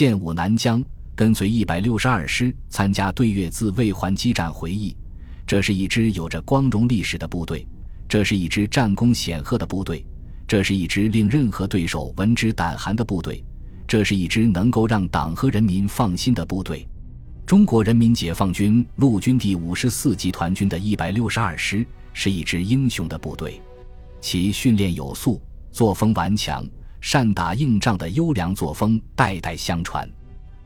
建武南疆，跟随一百六十二师参加对越自卫还击战。回忆，这是一支有着光荣历史的部队，这是一支战功显赫的部队，这是一支令任何对手闻之胆寒的部队，这是一支能够让党和人民放心的部队。中国人民解放军陆军第五十四集团军的一百六十二师是一支英雄的部队，其训练有素、作风顽强。善打硬仗的优良作风代代相传。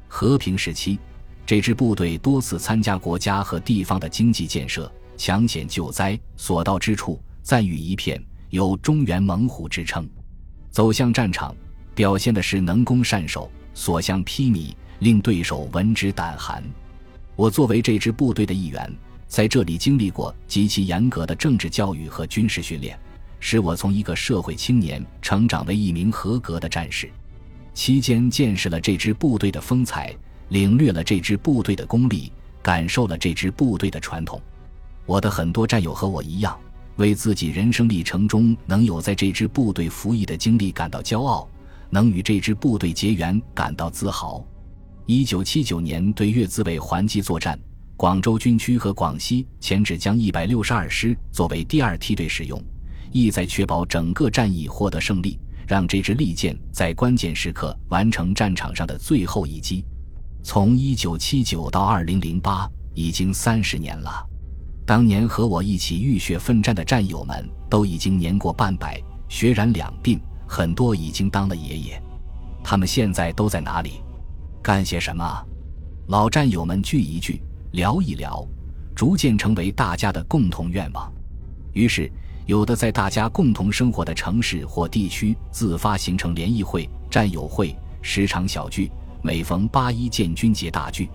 和平时期，这支部队多次参加国家和地方的经济建设、抢险救灾，所到之处赞誉一片，有“中原猛虎”之称。走向战场，表现的是能攻善守，所向披靡，令对手闻之胆寒。我作为这支部队的一员，在这里经历过极其严格的政治教育和军事训练。使我从一个社会青年成长为一名合格的战士，期间见识了这支部队的风采，领略了这支部队的功力，感受了这支部队的传统。我的很多战友和我一样，为自己人生历程中能有在这支部队服役的经历感到骄傲，能与这支部队结缘感到自豪。一九七九年对越自卫还击作战，广州军区和广西前指将一百六十二师作为第二梯队使用。意在确保整个战役获得胜利，让这支利剑在关键时刻完成战场上的最后一击。从1979到2008，已经三十年了。当年和我一起浴血奋战的战友们都已经年过半百，血染两鬓，很多已经当了爷爷。他们现在都在哪里？干些什么？老战友们聚一聚，聊一聊，逐渐成为大家的共同愿望。于是。有的在大家共同生活的城市或地区自发形成联谊会、战友会，时常小聚；每逢八一建军节大聚。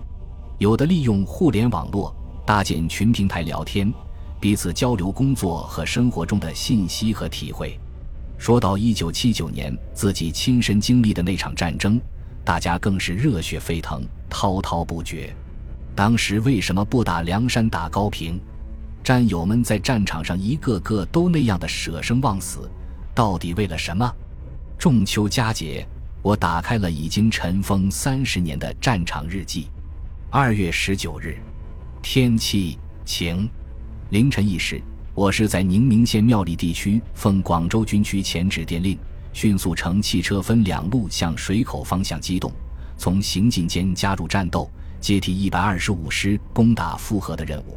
有的利用互联网络搭建群平台聊天，彼此交流工作和生活中的信息和体会。说到一九七九年自己亲身经历的那场战争，大家更是热血沸腾、滔滔不绝。当时为什么不打梁山、打高平？战友们在战场上一个个都那样的舍生忘死，到底为了什么？仲秋佳节，我打开了已经尘封三十年的战场日记。二月十九日，天气晴。凌晨一时，我是在宁明县庙里地区，奉广州军区前指电令，迅速乘汽车分两路向水口方向机动，从行进间加入战斗，接替一百二十五师攻打复河的任务。